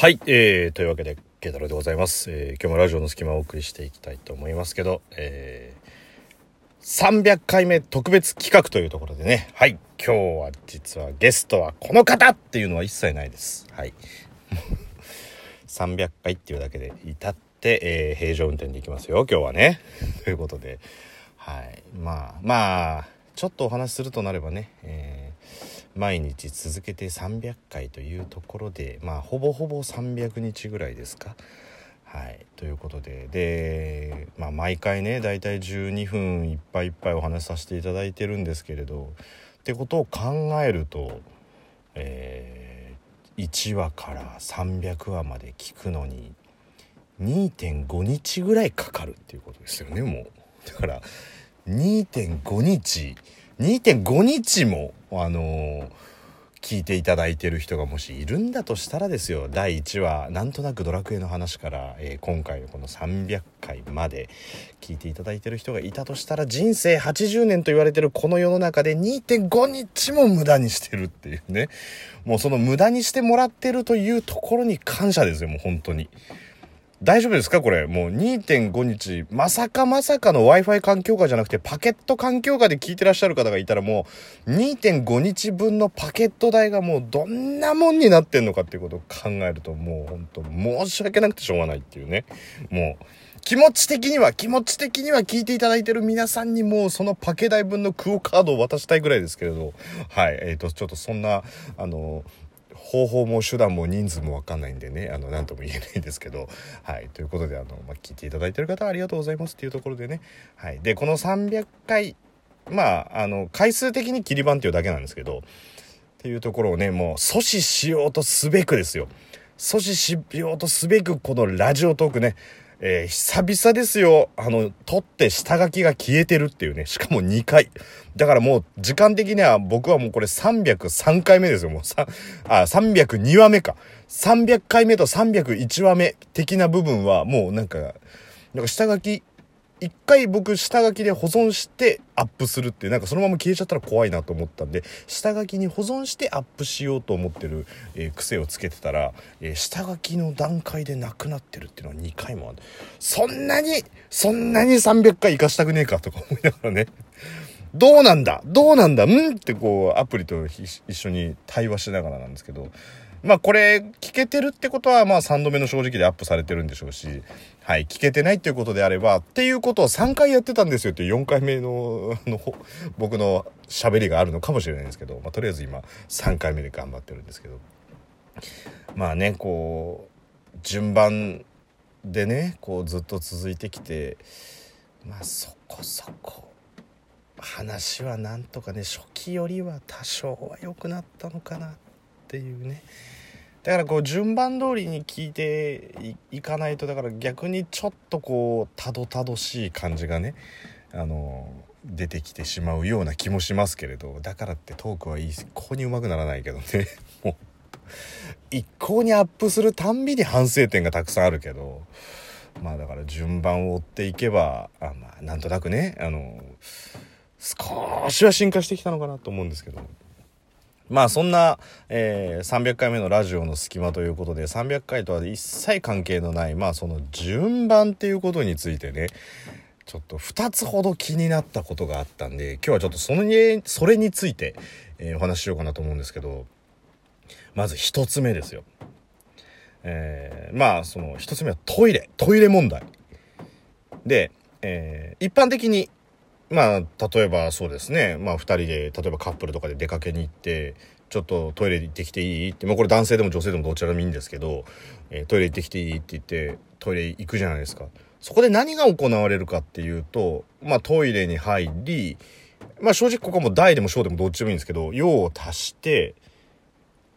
はい、えー、というわけで、ケタロウでございます。えー、今日もラジオの隙間をお送りしていきたいと思いますけど、えー、300回目特別企画というところでね、はい、今日は実はゲストはこの方っていうのは一切ないです。はい。300回っていうだけで至って、えー、平常運転でいきますよ、今日はね。ということで、はい。まあ、まあ、ちょっとお話しするとなればね、えー毎日続けて300回というところでまあほぼほぼ300日ぐらいですか。はい、ということでで、まあ、毎回ね大体12分いっぱいいっぱいお話しさせていただいてるんですけれどってことを考えると、えー1話から300話まで聞くのに2.5日ぐらいかかるっていうことですよねもう。だから2.5日2.5日もあのー聞いていただいてる人がもしいるんだとしたらですよ第1話なんとなくドラクエの話から、えー今回のこの300回まで聞いていただいてる人がいたとしたら人生80年と言われてるこの世の中で2.5日も無駄にしてるっていうねもうその無駄にしてもらってるというところに感謝ですよもう本当に。大丈夫ですか？これ。もう2.5日、まさかまさかの Wi-Fi 環境下じゃなくてパケット環境下で聞いてらっしゃる方がいたらもう2.5日分のパケット代がもうどんなもんになってんのかっていうことを考えるともう本当申し訳なくてしょうがないっていうね。もう気持ち的には、気持ち的には聞いていただいてる皆さんにもうそのパケ代分のクオカードを渡したいぐらいですけれど、はい。えっ、と、ちょっとそんな、あの、方法も手段も人数も分かんないんでね。あの何とも言えないんですけど。はい。ということであの、まあ、聞いていただいてる方ありがとうございますっていうところでね。はい。でこの300回まああの回数的に切り番っていうだけなんですけど。っていうところをねもう阻止しようとすべくですよ。阻止しようとすべくこのラジオトークねえー久々ですよ。あの、撮って下書きが消えてるっていうね。しかも2回。だからもう、時間的には僕はもうこれ303回目ですよ。もうさ、あ、302話目か。300回目と301話目的な部分はもうなんか、なんか下書き、一回僕下書きで保存してアップするってなんかそのまま消えちゃったら怖いなと思ったんで下書きに保存してアップしようと思ってる、えー癖をつけてたら、えー下書きの段階でなくなってるっていうのは2回もある。そんなにそんなに300回生かしたくねえかとか思いながらね。どうなんだ？どうなんだ？うん？ってこうアプリと一緒に対話しながらなんですけどまあこれ聞けてるってことはまあ3度目の正直でアップされてるんでしょうし、はい、聞けてないっていうことであれば、っていうことを3回やってたんですよっていう4回目のの僕の喋りがあるのかもしれないんですけど、まあとりあえず今3回目で頑張ってるんですけど。まあね、こう、順番でね、こうずっと続いてきて、まあそこそこ、話はなんとかね、初期よりは多少は良くなったのかなっていうね。だからこう順番通りに聞いていかないとだから逆にちょっとこうたどたどしい感じがねあの出てきてしまうような気もしますけれどだからってトークはいい一向にうまくならないけどね もう一向にアップするたんびに反省点がたくさんあるけどまあだから順番を追っていけばあまあなんとなくねあの少しは進化してきたのかなと思うんですけどまあそんな、えー300回目のラジオの隙間ということで300回とは一切関係のないまあその順番っていうことについてねちょっと2つほど気になったことがあったんで今日はちょっとそのにそれについて、えーお話ししようかなと思うんですけどまず1つ目ですよ。えーまあその1つ目はトイレトイレ問題で、えー一般的にまあ例えばそうですね。まあ2人で例えばカップルとかで出かけに行ってちょっとトイレ行ってきていいってまあこれ男性でも女性でもどちらでもいいんですけど、えートイレ行ってきていいって言ってトイレ行くじゃないですか。そこで何が行われるかっていうとまあトイレに入りまあ正直ここはもう大でも小でもどっちでもいいんですけど用を足して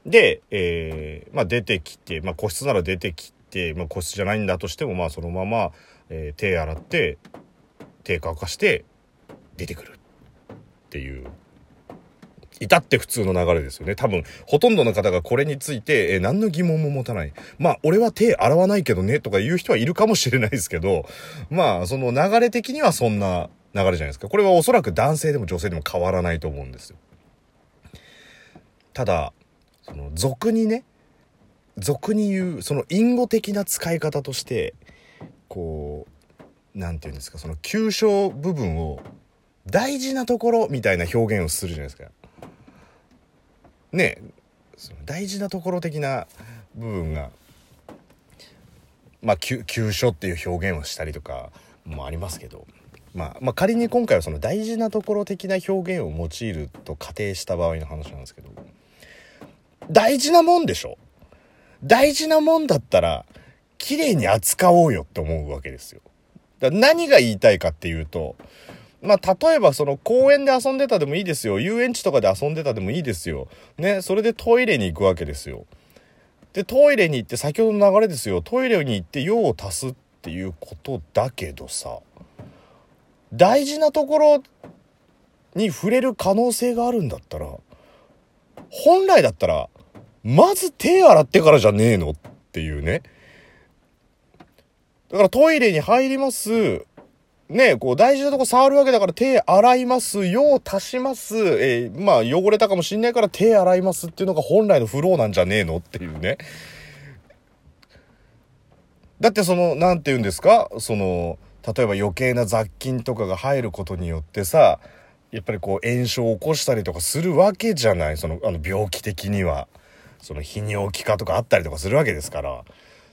で、えーまあ出てきて、まあ個室なら出てきて、まあ個室じゃないんだとしても、まあそのまま、えー手洗って、手乾かして、出てくるっていう、至って普通の流れですよね。多分、ほとんどの方がこれについて、えー何の疑問も持たない。まあ、俺は手洗わないけどね、とか言う人はいるかもしれないですけど、まあ、その流れ的にはそんな流れじゃないですか。これはおそらく男性でも女性でも変わらないと思うんですよ。ただ、その俗にね俗に言うその隠語的な使い方としてこう何て言うんですかその急所部分を大事なところみたいな表現をするじゃないですか。ねその大事なところ的な部分がまあ急所っていう表現をしたりとかもありますけど、まあ、まあ仮に今回はその大事なところ的な表現を用いると仮定した場合の話なんですけど大事なもんでしょ？大事なもんだったら綺麗に扱おうよって思うわけですよ。だ何が言いたいかっていうとまあ、例えばその公園で遊んでたでもいいですよ。遊園地とかで遊んでたでもいいですよ。ね、それでトイレに行くわけですよ。で、トイレに行って、先ほどの流れですよ。トイレに行って用を足すっていうことだけどさ、大事なところに触れる可能性があるんだったら、本来だったら、まず手洗ってからじゃねえのっていうね。だからトイレに入ります。ね、こう大事なとこ触るわけだから手洗います、用足します、えー、まあ汚れたかもしんないから手洗いますっていうのが本来のフローなんじゃねえのっていうね。だってその、なんて言うんですか？その、例えば余計な雑菌とかが入ることによってさ、やっぱりこう炎症を起こしたりとかするわけじゃないその、あの病気的には。その泌尿器科とかあったりとかするわけですから。っ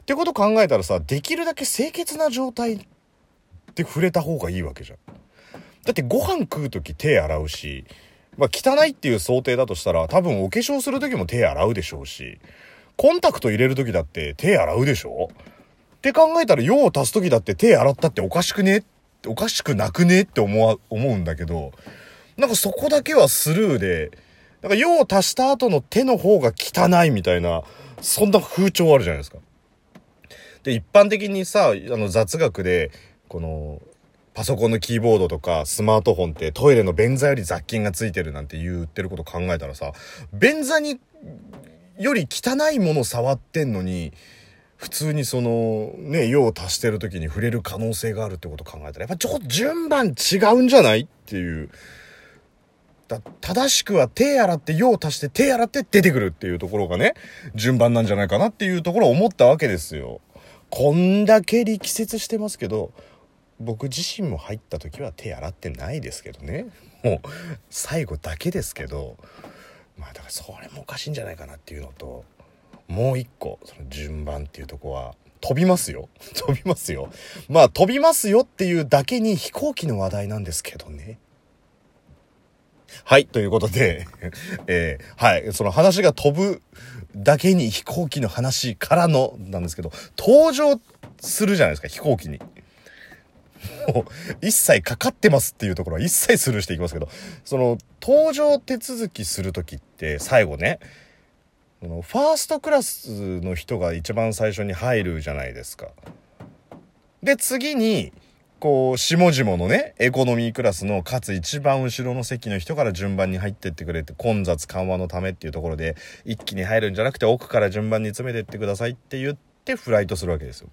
てこと考えたらさ、できるだけ清潔な状態って触れた方がいいわけじゃん。だってご飯食う時手洗うし、まあ汚いっていう想定だとしたら多分お化粧する時も手洗うでしょうし、コンタクト入れる時だって手洗うでしょ？って考えたら用を足す時だって手洗ったっておかしくね？おかしくなくね？って思わ、思うんだけど、なんかそこだけはスルーで、なんか用を足した後の手の方が汚いみたいな、そんな風潮あるじゃないですか。で、一般的にさ、あの雑学で、このパソコンのキーボードとかスマートフォンってトイレの便座より雑菌がついてるなんて言ってること考えたらさ便座により汚いもの触ってんのに普通にそのね用を足してる時に触れる可能性があるってこと考えたらやっぱちょっと順番違うんじゃないっていうだ正しくは手洗って用を足して手洗って出てくるっていうところがね順番なんじゃないかなっていうところを思ったわけですよ。こんだけ力説してますけど僕自身も入った時は手洗ってないですけどね。もう最後だけですけど。まあだからそれもおかしいんじゃないかなっていうのともう一個その順番っていうとこは飛びますよ。飛びますよ。まあ飛びますよっていうだけに飛行機の話題なんですけどね。はい、ということで、えー、はい、その話が飛ぶだけに飛行機の話からのなんですけど、登場するじゃないですか、飛行機に。もう、一切かかってますっていうところは一切スルーしていきますけど、その、搭乗手続きする時って最後ね、ファーストクラスの人が一番最初に入るじゃないですか。で、次に、こう、下々のね、エコノミークラスの、かつ一番後ろの席の人から順番に入ってってくれて、混雑緩和のためっていうところで、一気に入るんじゃなくて、奥から順番に詰めてってくださいって言って、フライトするわけですよ。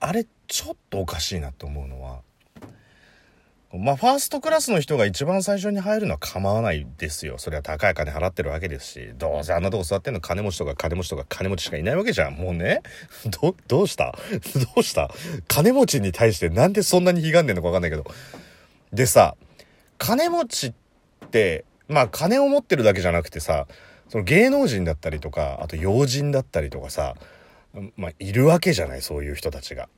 あれ、ちょっとおかしいなって思うのは、まあ、ファーストクラスの人が一番最初に入るのは構わないですよ。それは高い金払ってるわけですし、どうせあんなとこ座ってんの金持ちとか金持ちとか金持ちしかいないわけじゃん。もうね。ど、どうした？どうした？金持ちに対してなんでそんなに悲んでんのかわかんないけど。でさ、金持ちって、まあ金を持ってるだけじゃなくてさ、その芸能人だったりとか、あと要人だったりとかさ、まあいるわけじゃない、そういう人たちが。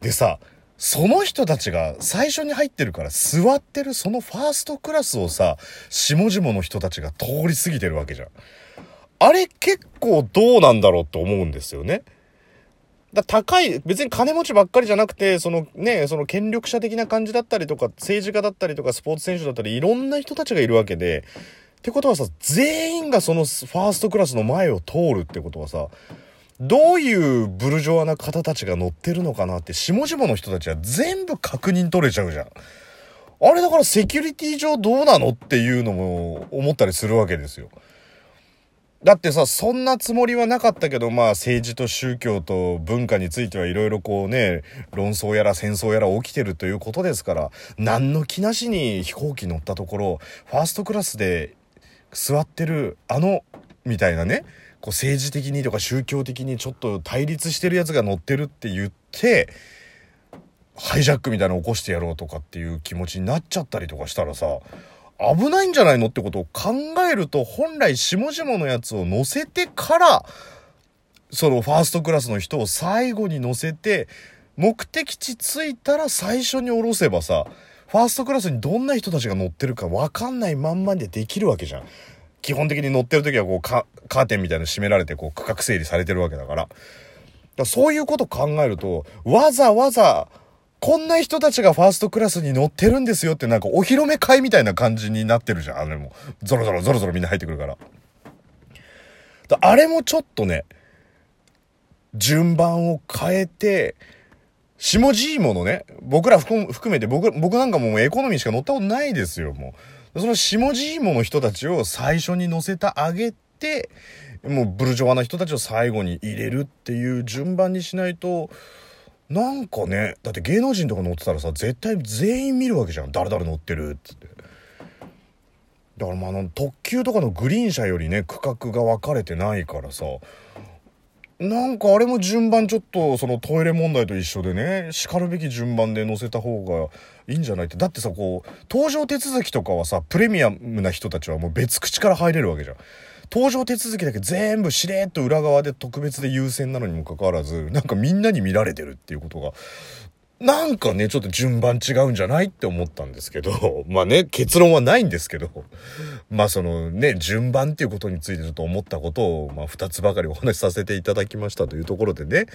でさ、その人たちが最初に入ってるから座ってるそのファーストクラスをさ、下々の人たちが通り過ぎてるわけじゃん。あれ結構どうなんだろうって思うんですよね。だ高い、別に金持ちばっかりじゃなくて、そのね、その権力者的な感じだったりとか、政治家だったりとか、スポーツ選手だったり、いろんな人たちがいるわけで、ってことはさ、全員がそのファーストクラスの前を通るってことはさ、どういうブルジョアな方たちが乗ってるのかなって、下々の人たちは全部確認取れちゃうじゃん。あれだからセキュリティ上どうなのっていうのも思ったりするわけですよ。だってさ、そんなつもりはなかったけど、まあ政治と宗教と文化についてはいろいろこうね、論争やら戦争やら起きてるということですから、何の気なしに飛行機乗ったところ、ファーストクラスで座ってるあの、みたいなね、こう政治的にとか宗教的にちょっと対立してるやつが乗ってるって言ってハイジャックみたいなの起こしてやろうとかっていう気持ちになっちゃったりとかしたらさ危ないんじゃないのってことを考えると本来下々のやつを乗せてからそのファーストクラスの人を最後に乗せて目的地着いたら最初に降ろせばさファーストクラスにどんな人たちが乗ってるか分かんないまんまでできるわけじゃん。基本的に乗ってる時はこうカーテンみたいなの閉められてこう区画整理されてるわけだから。だそういうこと考えるとわざわざこんな人たちがファーストクラスに乗ってるんですよってなんかお披露目会みたいな感じになってるじゃん。あれも。ゾロゾロゾロゾロみんな入ってくるから。だあれもちょっとね、順番を変えて、下地芋のね、僕ら含めて僕、僕なんかもうエコノミーしか乗ったことないですよ、もう。その下地芋の人たちを最初に乗せてあげて、もうブルジョワな人たちを最後に入れるっていう順番にしないと、なんかねだって芸能人とか乗ってたらさ絶対全員見るわけじゃん。誰々乗ってるっつって。だからまああの特急とかのグリーン車よりね区画が分かれてないからさなんかあれも順番ちょっとそのトイレ問題と一緒でねしかるべき順番で載せた方がいいんじゃないって。だってさこう搭乗手続きとかはさプレミアムな人たちはもう別口から入れるわけじゃん。搭乗手続きだけ全部しれっと裏側で特別で優先なのにもかかわらずなんかみんなに見られてるっていうことがなんかね、ちょっと順番違うんじゃないって思ったんですけど、まあね、結論はないんですけど、まあそのね、順番っていうことについてちょっと思ったことを、まあ二つばかりお話しさせていただきましたというところでね、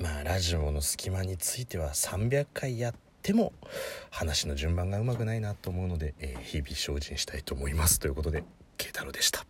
まあラジオの隙間については300回やっても話の順番がうまくないなと思うので、えー、日々精進したいと思いますということで。慶太郎でした。